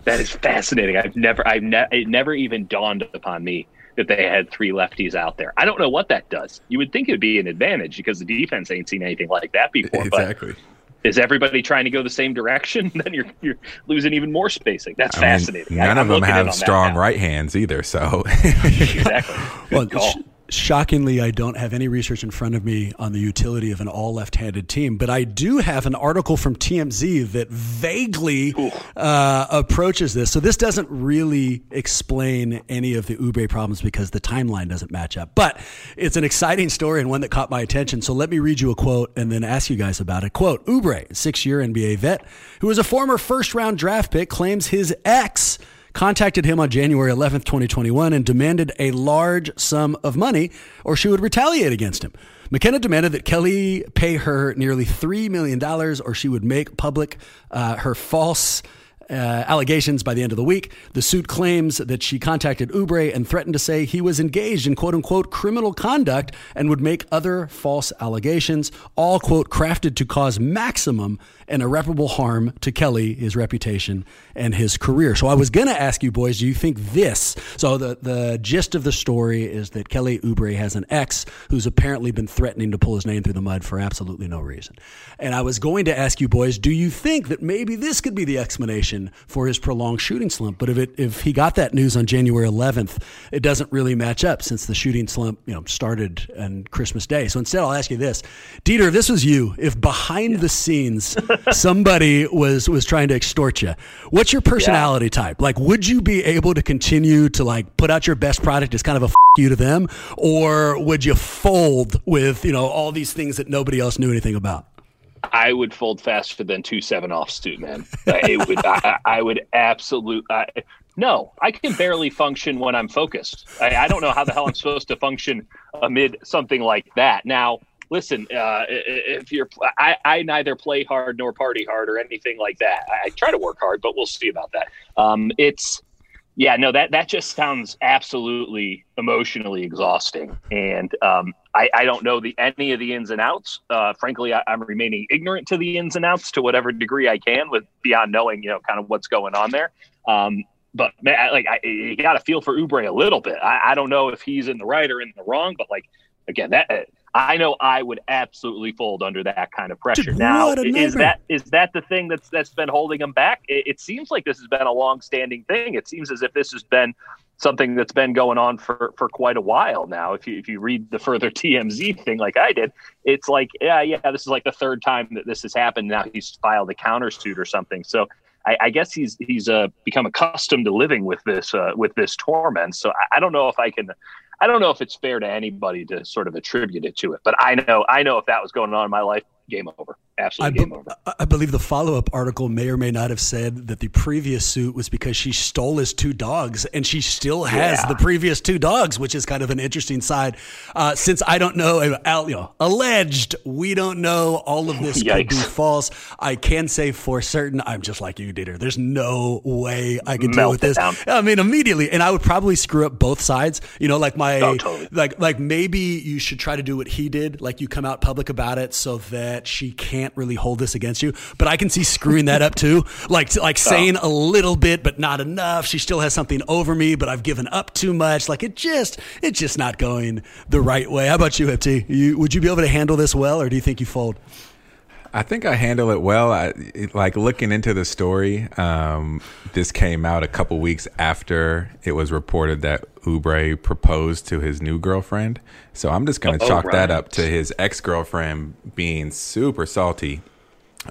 That is fascinating. I've never, I've ne- it never even dawned upon me that they had three lefties out there. I don't know what that does. You would think it would be an advantage because the defense ain't seen anything like that before. Exactly. But is everybody trying to go the same direction? [LAUGHS] then you're you're losing even more spacing. That's I fascinating. Mean, none I, of them have strong right hands either. So [LAUGHS] exactly. [LAUGHS] Good well, shockingly, I don't have any research in front of me on the utility of an all left handed team, but I do have an article from TMZ that vaguely uh, approaches this. So this doesn't really explain any of the Oubre problems because the timeline doesn't match up. But it's an exciting story and one that caught my attention. So let me read you a quote and then ask you guys about it. Quote Oubre, six year NBA vet, who was a former first round draft pick, claims his ex contacted him on January 11th, 2021, and demanded a large sum of money or she would retaliate against him. McKenna demanded that Kelly pay her nearly $3 million or she would make public uh, her false uh, allegations by the end of the week. The suit claims that she contacted Oubre and threatened to say he was engaged in quote unquote criminal conduct and would make other false allegations, all quote crafted to cause maximum and irreparable harm to Kelly, his reputation, and his career. So I was going to ask you, boys, do you think this? So the, the gist of the story is that Kelly Oubre has an ex who's apparently been threatening to pull his name through the mud for absolutely no reason. And I was going to ask you, boys, do you think that maybe this could be the explanation for his prolonged shooting slump? But if it if he got that news on January 11th, it doesn't really match up since the shooting slump you know started on Christmas Day. So instead, I'll ask you this, Dieter, if this was you, if behind the scenes [LAUGHS] somebody was was trying to extort you. What's your personality yeah. type? Like, would you be able to continue to like put out your best product as kind of a f- you to them, or would you fold with you know all these things that nobody else knew anything about? I would fold faster than two seven offs too, man. it would. I, I would absolutely. no, I can barely function when I'm focused. I, I don't know how the hell I'm supposed to function amid something like that. Now, listen, uh, if you're, I, I neither play hard nor party hard or anything like that. I, try to work hard, but we'll see about that. Um, it's, yeah, no, that that just sounds absolutely emotionally exhausting, and um, I, I, don't know the any of the ins and outs. Uh, frankly, I, am remaining ignorant to the ins and outs to whatever degree I can, with beyond knowing you know kind of what's going on there. Um, but man, like I, you got to feel for Oubre a little bit. I, I, don't know if he's in the right or in the wrong, but like again, that I know I would absolutely fold under that kind of pressure. Dude, now, is that is that the thing that's that's been holding him back? It, it, seems like this has been a long-standing thing. It seems as if this has been something that's been going on for for quite a while now. If you if you read the further [LAUGHS] TMZ thing, like I did, it's like yeah, yeah, this is like the third time that this has happened. Now he's filed a countersuit or something. So. I, I guess he's he's uh, become accustomed to living with this uh, with this torment. So I, I don't know if I can I don't know if it's fair to anybody to sort of attribute it to it, but I know I know if that was going on in my life, game over. Absolutely I game over. I believe the follow up article may or may not have said that the previous suit was because she stole his two dogs, and she still has yeah. the previous two dogs, which is kind of an interesting side. Uh, since I don't know, uh, you know, alleged, we don't know. All of this could be false. I can say for certain, I'm just like you, Dieter. There's no way I can deal with this. Down. I mean, immediately, and I would probably screw up both sides. You know, like my, oh, totally. like, like maybe you should try to do what he did, like you come out public about it, so that she can't really hold this against you. But I can see screwing that up too, like like oh. saying a little bit but not enough. She still has something over me, but I've given up too much. Like it just it's just not going the right way. How about you, FT? You, would you be able to handle this well, or do you think you fold? I think I handle it well. I, like looking into the story, um, this came out a couple weeks after it was reported that Oubre proposed to his new girlfriend. So I'm just going to oh, chalk right. that up to his ex girlfriend being super salty.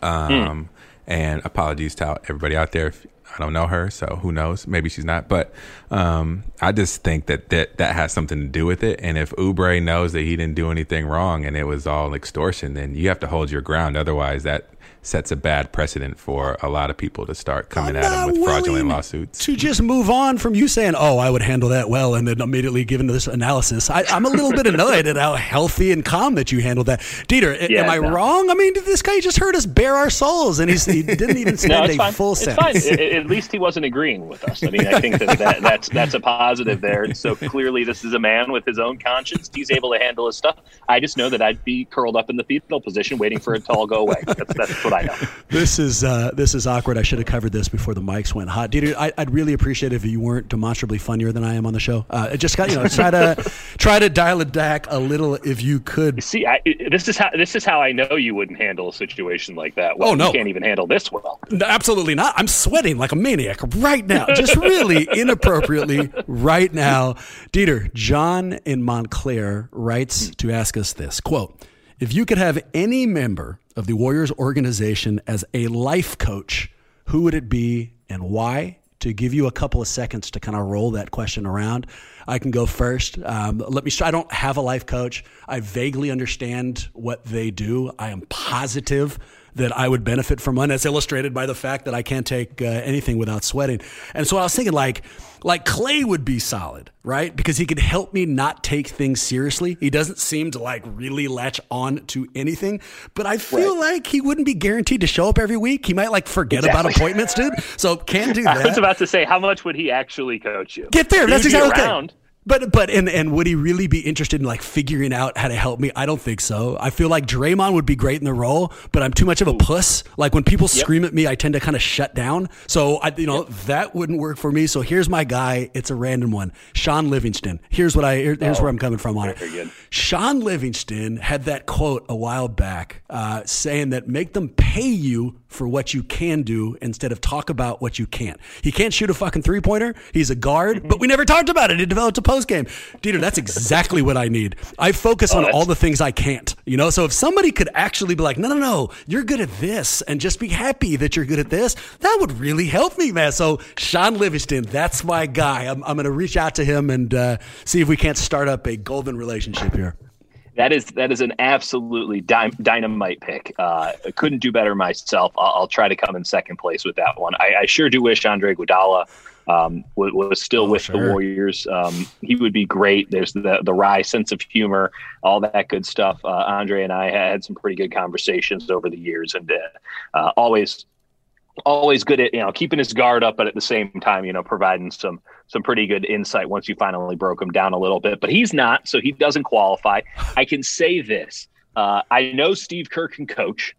Um, hmm. And apologies to everybody out there if I don't know her, so who knows? Maybe she's not. But um, I just think that, that that has something to do with it. And if Oubre knows that he didn't do anything wrong and it was all extortion, then you have to hold your ground. Otherwise, that sets a bad precedent for a lot of people to start coming I'm at him with fraudulent lawsuits. To just move on from you saying, "Oh, I would handle that well," and then immediately giving this analysis, I, am a little bit annoyed at how healthy and calm that you handled that, Dieter. Yeah, am I no. wrong? I mean, this guy just heard us bare our souls, and he didn't even [LAUGHS] spend no, a full it's sentence. Fine. At least he wasn't agreeing with us. I mean, I think that, that that's that's a positive there. So clearly, this is a man with his own conscience. He's able to handle his stuff. I just know that I'd be curled up in the fetal position, waiting for it to all go away. That's, that's what I know. [LAUGHS] This is uh, this is awkward. I should have covered this before the mics went hot. Dieter, I, would really appreciate it if you weren't demonstrably funnier than I am on the show. Uh, just got you know try to [LAUGHS] try to dial it back a little if you could. See, I, this is how this is how I know you wouldn't handle a situation like that. Well, oh no, you can't even handle this well. Absolutely not. I'm sweating like a maniac right now, just really [LAUGHS] inappropriately right now. Dieter, John in Montclair writes to ask us this quote. If you could have any member of the Warriors organization as a life coach, who would it be and why? To give you a couple of seconds to kind of roll that question around, I can go first. Um, let me. I don't have a life coach. I vaguely understand what they do. I am positive that I would benefit from one. That's illustrated by the fact that I can't take uh, anything without sweating. And so I was thinking, like, like Klay would be solid, right? Because he could help me not take things seriously. He doesn't seem to like really latch on to anything, but I feel right. like he wouldn't be guaranteed to show up every week. He might like forget exactly. about appointments, dude. So can't do that. [LAUGHS] I was about to say, how much would he actually coach you? Get there. He That's exactly around. But but and and would he really be interested in like figuring out how to help me? I don't think so. I feel like Draymond would be great in the role, but I'm too much of a puss. Like when people yep. scream at me, I tend to kind of shut down. So I you know yep. that wouldn't work for me. So here's my guy. It's a random one. Shaun Livingston. Here's what I here's oh, where I'm coming from on it. Shaun Livingston had that quote a while back uh, saying that make them pay you for what you can do instead of talk about what you can't. He can't shoot a fucking three pointer. He's a guard, mm-hmm. [LAUGHS] but we never talked about it. It developed a post game. Dieter, that's exactly what I need. I focus oh, on all the things I can't, you know? So if somebody could actually be like, no, no, no, you're good at this and just be happy that you're good at this, that would really help me, man. So Shaun Livingston, that's my guy. I'm, I'm going to reach out to him and uh, see if we can't start up a golden relationship here. That is that is an absolutely dy- dynamite pick. Uh, couldn't do better myself. I'll, I'll, try to come in second place with that one. I, I sure do wish Andre Iguodala um, was, was, still oh, with sure. the Warriors. Um, he would be great. There's the the wry sense of humor, all that good stuff. Uh, Andre and I had some pretty good conversations over the years, and uh, uh always always good at you know keeping his guard up, but at the same time, you know, providing some some pretty good insight once you finally broke him down a little bit. But he's not, so he doesn't qualify. I can say this: uh, I know Steve Kerr can coach,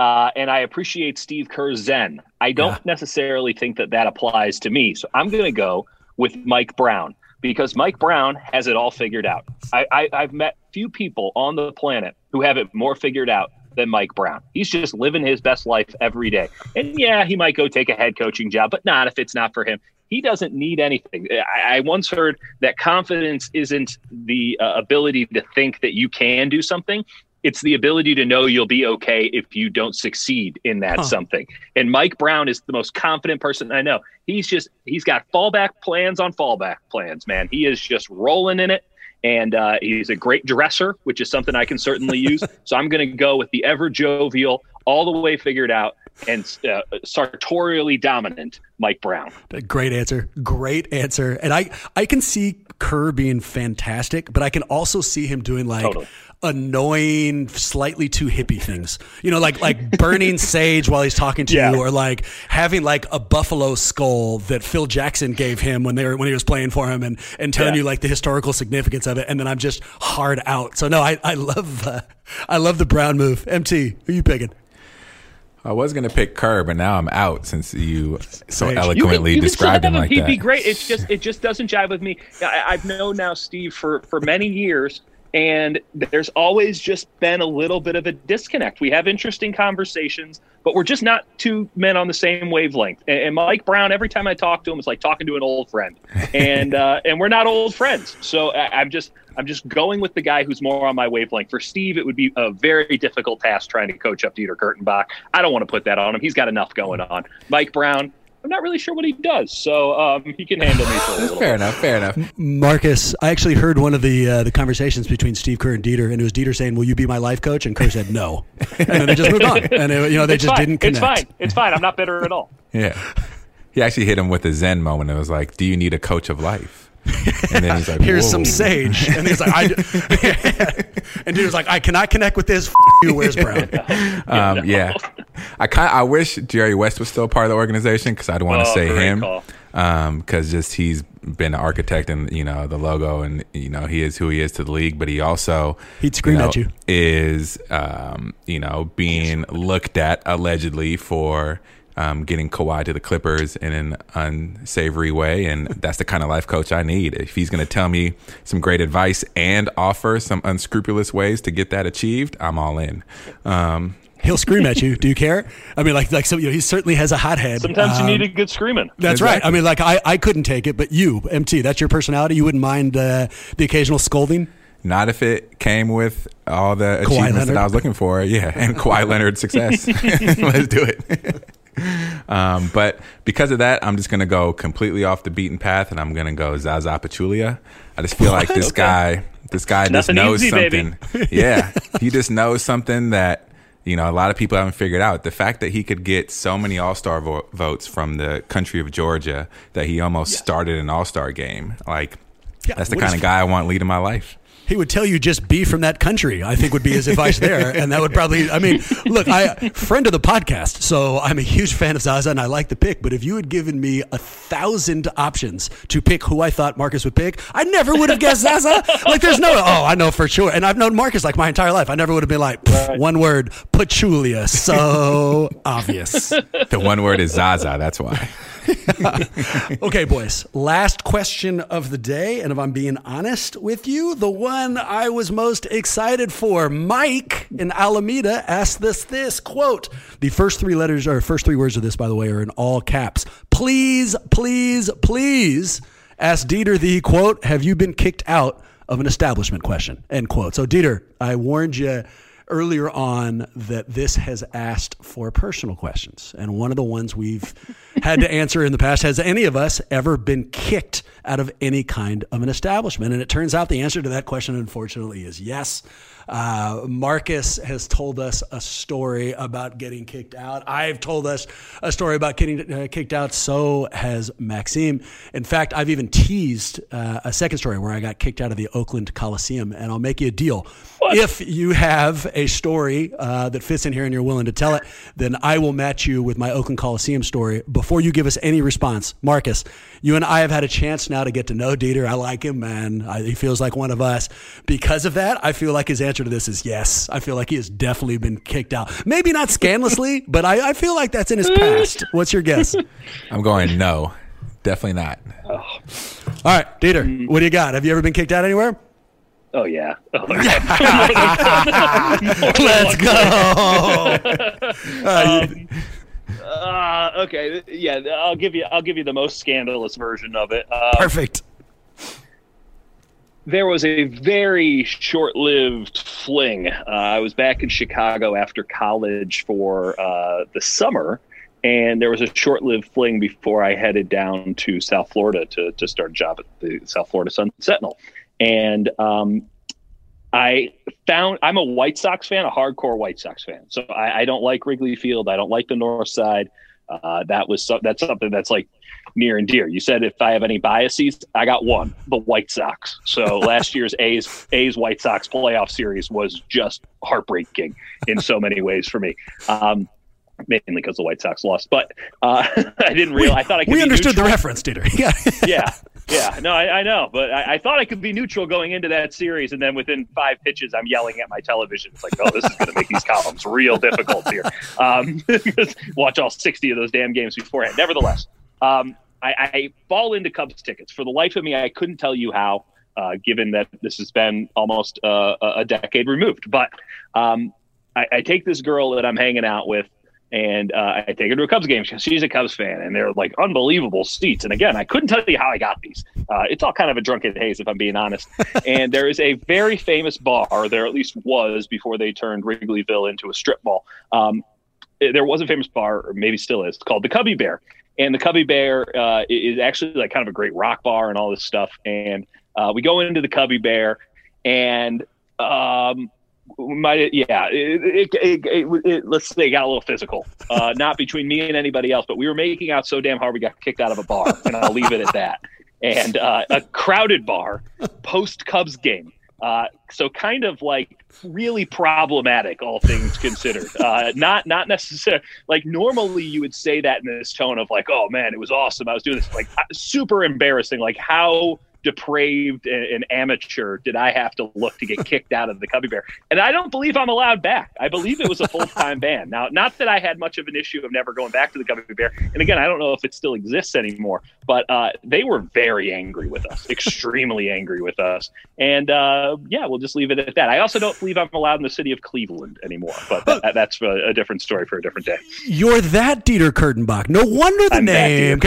uh, and I appreciate Steve Kerr's zen. I don't yeah. necessarily think that that applies to me, so I'm going to go with Mike Brown because Mike Brown has it all figured out. I, I, I've met few people on the planet who have it more figured out than Mike Brown. He's just living his best life every day. And yeah, he might go take a head coaching job, but not if it's not for him. He doesn't need anything. I, I once heard that confidence isn't the uh, ability to think that you can do something. It's the ability to know you'll be okay if you don't succeed in that huh. something. And Mike Brown is the most confident person I know. He's just, he's got fallback plans on fallback plans, man. He is just rolling in it and uh, he's a great dresser, which is something I can certainly use. [LAUGHS] So I'm going to go with the ever jovial, all the way figured out, and uh, sartorially dominant Mike Brown. Great answer. Great answer. And I I can see Kerr being fantastic, but I can also see him doing like. Totally annoying, slightly too hippie things. You know, like like burning [LAUGHS] sage while he's talking to yeah. you, or like having like a buffalo skull that Phil Jackson gave him when they were when he was playing for him, and and telling yeah. you like the historical significance of it. And then I'm just hard out. So no, I I love uh, I love the Brown move. MT, who you picking? I was gonna pick Kerr, but now I'm out since you [LAUGHS] so eloquently you can, you described him like he'd that. He'd be great. It's just it just doesn't jive with me. I, I've known now Steve for for many years, and there's always just been a little bit of a disconnect. We have interesting conversations, but we're just not two men on the same wavelength. And, Mike Brown, every time I talk to him, it's like talking to an old friend, and uh, and we're not old friends. So I, I'm just I'm just going with the guy who's more on my wavelength. For Steve, it would be a very difficult task trying to coach up Dieter Kurtenbach. I don't want to put that on him. He's got enough going on. Mike Brown, I'm not really sure what he does, so um, he can handle me for a little. fair enough. Fair enough. Marcus, I actually heard one of the uh, the conversations between Steve Kerr and Dieter, and it was Dieter saying, "Will you be my life coach?" And Kerr said, "No," and then they just moved on, and it, you know they it's just fine. didn't connect. It's fine. It's fine. I'm not bitter at all. [LAUGHS] yeah, he actually hit him with a Zen moment. It was like, "Do you need a coach of life?" [LAUGHS] And then he's like, "Here's Whoa. some sage," and he's like, "I," [LAUGHS] and dude was like, "I cannot connect with this." F- you, where's Brown? [LAUGHS] Um, yeah, I kind I wish Jerry West was still part of the organization because I'd want to oh, say him because um, just he's been an architect and you know the logo and you know he is who he is to the league, but he also he'd scream you know, at you is um, you know being looked at allegedly for um, getting Kawhi to the Clippers in an unsavory way. And [LAUGHS] that's the kind of life coach I need. If he's going to tell me some great advice and offer some unscrupulous ways to get that achieved, I'm all in. Um, He'll scream at you. Do you care? I mean, like, like so, you know, he certainly has a hot head. Sometimes um, you need a good screaming. That's exactly. right. I mean, like, I, I couldn't take it, but you, MT, that's your personality. You wouldn't mind uh, the occasional scolding. Not if it came with all the Kawhi achievements Leonard. that I was looking for. Yeah, and Kawhi Leonard success. [LAUGHS] [LAUGHS] Let's do it. [LAUGHS] um, but because of that, I'm just going to go completely off the beaten path, and I'm going to go Zaza Pachulia. I just feel like this okay. guy, this guy Nothing just knows easy, something. [LAUGHS] yeah, he just knows something that you know, a lot of people haven't figured out the fact that he could get so many All Star vo- votes from the country of Georgia that he almost started an All Star game. Like, Yeah, that's the kind of guy I want leading my life. He would tell you just be from that country. I think would be his advice [LAUGHS] there, and that would probably. I mean, look, I friend of the podcast, so I'm a huge fan of Zaza, and I like the pick. But if you had given me a thousand options to pick who I thought Marcus would pick, I never would have guessed Zaza. Like, there's no, oh, I know for sure, and I've known Marcus like my entire life. I never would have been like "Pff, one word, Pachulia. So obvious. [LAUGHS] The one word is Zaza. That's why. [LAUGHS] Okay, boys. Last question of the day, and if I'm being honest with you, the one I was most excited for, Mike in Alameda asked this this quote. The first three letters or first three words of this, by the way, are in all caps. Please, please, please ask Dieter the quote, have you been kicked out of an establishment question? End quote. So Dieter, I warned you earlier on that this has asked for personal questions. And one of the ones we've [LAUGHS] had to answer in the past has any of us ever been kicked out of any kind of an establishment? And it turns out the answer to that question, unfortunately, is yes. Uh, Marcus has told us a story about getting kicked out. I've told us a story about getting uh, kicked out. So has Maxime. In fact, I've even teased uh, a second story where I got kicked out of the Oakland Coliseum. And I'll make you a deal. If you have a story uh, that fits in here and you're willing to tell it, then I will match you with my Oakland Coliseum story before you give us any response. Marcus, you and I have had a chance now to get to know Dieter. I like him, man. I, he feels like one of us. Because of that, I feel like his answer to this is yes. I feel like he has definitely been kicked out. Maybe not scandalously, [LAUGHS] but I, I feel like that's in his past. What's your guess? [LAUGHS] I'm going no, definitely not. All right, Dieter, what do you got? Have you ever been kicked out anywhere? Oh yeah. Oh, [LAUGHS] Let's go. Uh, you- Uh, okay, yeah, I'll give you. I'll give you the most scandalous version of it. Uh, perfect. There was a very short-lived fling. Uh, I was back in Chicago after college for uh, the summer, and there was a short-lived fling before I headed down to South Florida to to start a job at the South Florida Sun Sentinel. And um, I found I'm a White Sox fan, a hardcore White Sox fan. So I, I don't like Wrigley Field. I don't like the North Side. Uh, that was so, that's something that's like near and dear. You said if I have any biases, I got one: the White Sox. So [LAUGHS] last year's A's A's White Sox playoff series was just heartbreaking in so many ways for me. Um, mainly because the White Sox lost, but uh, [LAUGHS] I didn't realize. I thought I could. We be understood the neutral reference, Dieter. [LAUGHS] Yeah. yeah, yeah. No, I, I know, but I, I thought I could be neutral going into that series, and then within five pitches, I'm yelling at my television. It's like, oh, this is going to make these columns real difficult here. Um, watch all 60 of those damn games beforehand. Nevertheless, um, I, I fall into Cubs tickets. For the life of me, I couldn't tell you how, uh, given that this has been almost uh, a decade removed. But um, I, I take this girl that I'm hanging out with and uh, I take her to a Cubs game. She's a Cubs fan, and they're like unbelievable seats. And again, I couldn't tell you how I got these. Uh, it's all kind of a drunken haze, if I'm being honest. [LAUGHS] and there is a very famous bar, there at least was before they turned Wrigleyville into a strip mall. Um, there was a famous bar, or maybe still is, called the Cubby Bear. And the Cubby Bear uh, is actually like kind of a great rock bar and all this stuff. And uh, we go into the Cubby Bear, and um, might yeah it, it, it, let's say it got a little physical uh [LAUGHS] not between me and anybody else but we were making out so damn hard we got kicked out of a bar and i'll leave it at that and uh a crowded bar post cubs game uh so kind of like really problematic all things considered. Uh not not necessarily like normally you would say that in this tone of like oh man it was awesome. I was doing this like uh, super embarrassing. Like how depraved and, amateur did I have to look to get kicked out of the Cubby Bear? And I don't believe I'm allowed back. I believe it was a full time [LAUGHS] ban. Now, not that I had much of an issue of never going back to the Cubby Bear. And again, I don't know if it still exists anymore, but uh, they were very angry with us, extremely angry with us. And uh, yeah, we'll just leave it at that. I also don't believe I'm allowed in the city of Cleveland anymore, but that, that's a, a different story for a different day. You're that Dieter Kurtenbach. No wonder the I'm name.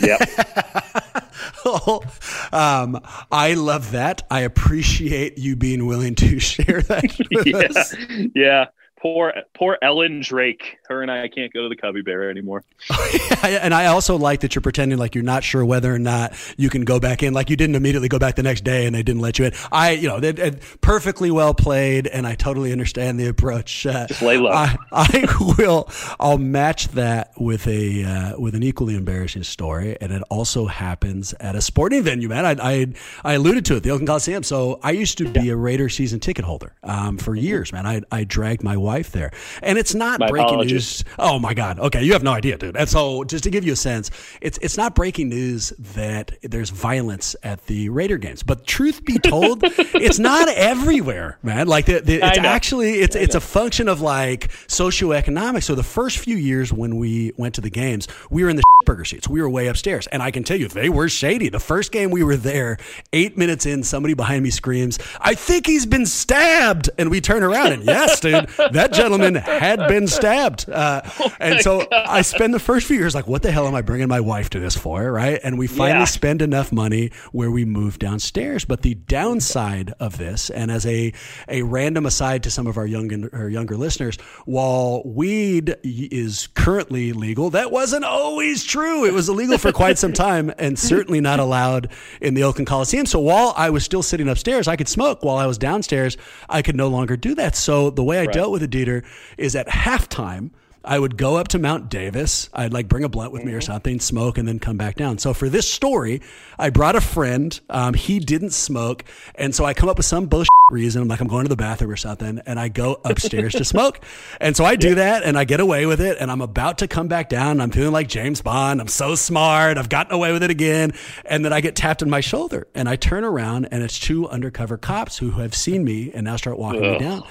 Yep. [LAUGHS] [LAUGHS] um, I love that. I appreciate you being willing to [LAUGHS] share that with [LAUGHS] us. yeah, yeah. Poor poor Ellen Drake. Her and I can't go to the Cubby Bear anymore. [LAUGHS] and I also like that you're pretending like you're not sure whether or not you can go back in. Like you didn't immediately go back the next day and they didn't let you in. I, you know, they, they perfectly well played, and I totally understand the approach. Uh, Just lay low. I, I, will. I'll match that with a uh, with an equally embarrassing story, and it also happens at a sporting venue. Man, I I, I alluded to it, the Oakland Coliseum. So I used to be a Raider season ticket holder um, for years. Man, I I dragged my wife there, and it's not My breaking apologies. news. Oh my God. Okay, you have no idea, dude. And so, just to give you a sense, it's it's not breaking news that there's violence at the Raider games. But truth be told, [LAUGHS] it's not everywhere, man. Like the, the, it's actually it's it's a function of like socioeconomics. So the first few years when we went to the games, we were in the [LAUGHS] burger seats. We were way upstairs, and I can tell you they were shady. The first game we were there, eight minutes in, somebody behind me screams, "I think he's been stabbed!" And we turn around, and yes, dude, that gentleman had been [LAUGHS] stabbed. Uh, and so I spend the first few years like, "What the hell am I bringing my wife to this for?" Right? And we finally Yeah. spend enough money where we move downstairs. But the downside of this, and as a a random aside to some of our young or younger listeners, while weed is currently legal, that wasn't always true. It was illegal for quite some time, and certainly not allowed in the Oakland Coliseum. So while I was still sitting upstairs, I could smoke. While I was downstairs, I could no longer do that. So the way I dealt with it, Dieter, is at halftime. I would go up to Mount Davis. I'd like bring a blunt with me or something, smoke, and then come back down. So for this story, I brought a friend. Um, he didn't smoke, and so I come up with some bullshit reason. I'm like, I'm going to the bathroom or something, and I go upstairs to [LAUGHS] smoke. And so I do that, and I get away with it. And I'm about to come back down. And I'm feeling like James Bond. I'm so smart. I've gotten away with it again. And then I get tapped on my shoulder, and I turn around, and it's two undercover cops who have seen me and now start walking me down.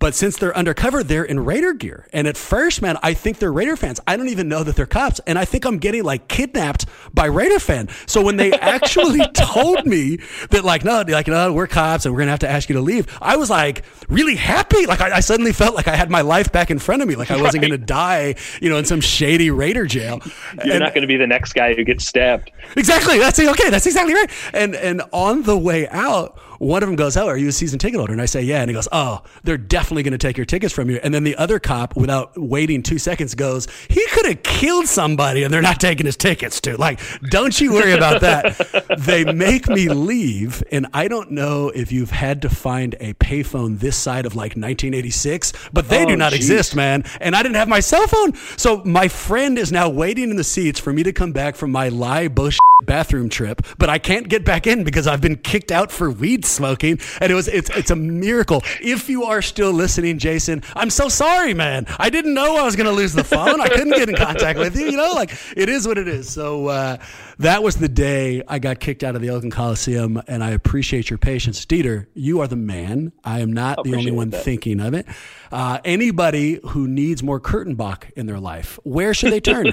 But since they're undercover, they're in Raider gear. And at first, man, I think they're Raider fans. I don't even know that they're cops. And I think I'm getting like kidnapped by Raider fan. So when they [LAUGHS] actually told me that like, no, like, no, we're cops and we're going to have to ask you to leave. I was like really happy. Like I, I suddenly felt like I had my life back in front of me. Like I wasn't going to die, you know, in some shady Raider jail. You're And- not going to be the next guy who gets stabbed. Exactly. That's okay. That's exactly right. And and on the way out, one of them goes, "Oh, are you a season ticket holder?" And I say, "Yeah." And he goes, "Oh, they're definitely going to take your tickets from you." And then the other cop, without waiting two seconds, goes, "He could have killed somebody, and they're not taking his tickets too." Like, don't you worry about that. [LAUGHS] they make me leave, and I don't know if you've had to find a payphone this side of like 1986, but they Oh, do not geez. exist, man. And I didn't have my cell phone, so my friend is now waiting in the seats for me to come back from my lie bush bathroom trip, but I can't get back in because I've been kicked out for weed smoking. And it was it's it's a miracle. If you are still listening, Jason, I'm so sorry, man. I didn't know I was gonna lose the phone. I couldn't get in contact with you. You know, like it is what it is. So uh, that was the day I got kicked out of the Oakland Coliseum, and I appreciate your patience, Dieter. You are the man. I am not the only one that. thinking of it. Uh, anybody who needs more Kurtenbach in their life, where should they turn? [LAUGHS]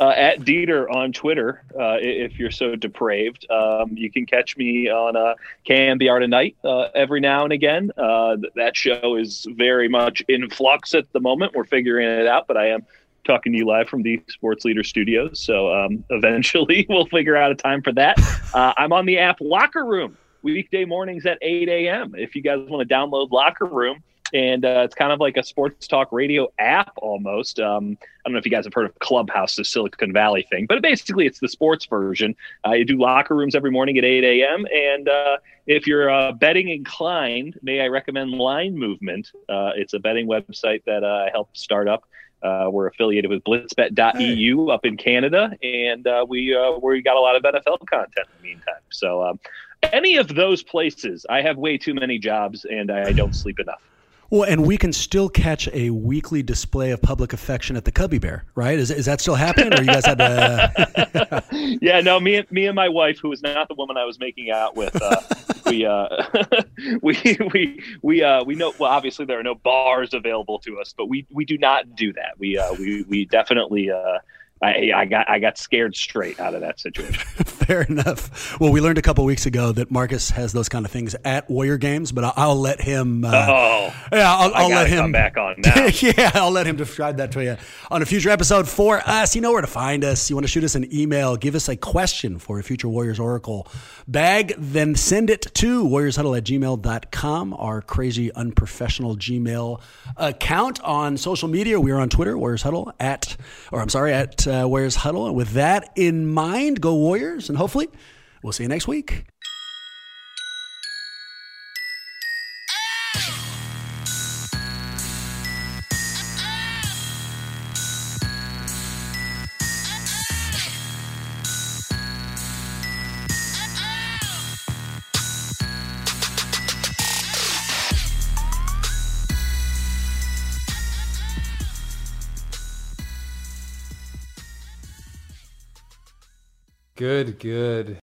uh, at Dieter on Twitter. Uh, if you're so depraved, um, you can catch me on uh, KNBR tonight uh, every now and again. Uh, th- that show is very much in flux at the moment. We're figuring it out, but I am talking to you live from the Sports Leader Studios. So um, [LAUGHS] eventually we'll figure out a time for that. Uh, I'm on the app Locker Room weekday mornings at 8 a.m. If you guys want to download Locker Room. And uh, it's kind of like a sports talk radio app almost. Um, I don't know if you guys have heard of Clubhouse, the Silicon Valley thing, but basically it's the sports version. Uh, you do locker rooms every morning at 8 a.m. And uh, if you're uh, betting inclined, may I recommend Line Movement? Uh, it's a betting website that uh, I helped start up. Uh, we're affiliated with blitzbet.eu up in Canada, and uh, we uh, we got a lot of NFL content in the meantime. So, um, any of those places, I have way too many jobs and I don't sleep enough. Well, and we can still catch a weekly display of public affection at the Cubby Bear, right? Is, is that still happening, or you guys had to? [LAUGHS] yeah, no, me and me and my wife, who is not the woman I was making out with, uh, we uh, [LAUGHS] we we we uh, we know. Well, obviously there are no bars available to us, but we we do not do that. We uh, we we definitely. Uh, I, I got I got scared straight out of that situation. [LAUGHS] Fair enough. Well, we learned a couple weeks ago that Marcus has those kind of things at Warrior games, but I'll, let him. Uh, oh, yeah, I'll, I'll let him come back on [LAUGHS] now. yeah, I'll let him describe that to you on a future episode for us. You know where to find us. You want to shoot us an email, give us a question for a future Warriors Oracle bag, then send it to warriorshuddle at gmail.com, our crazy unprofessional Gmail account on social media. We are on Twitter, Warriors Huddle at, or I'm sorry, at uh, Warriors Huddle. And with that in mind, go Warriors, and hopefully we'll see you next week. Good, good.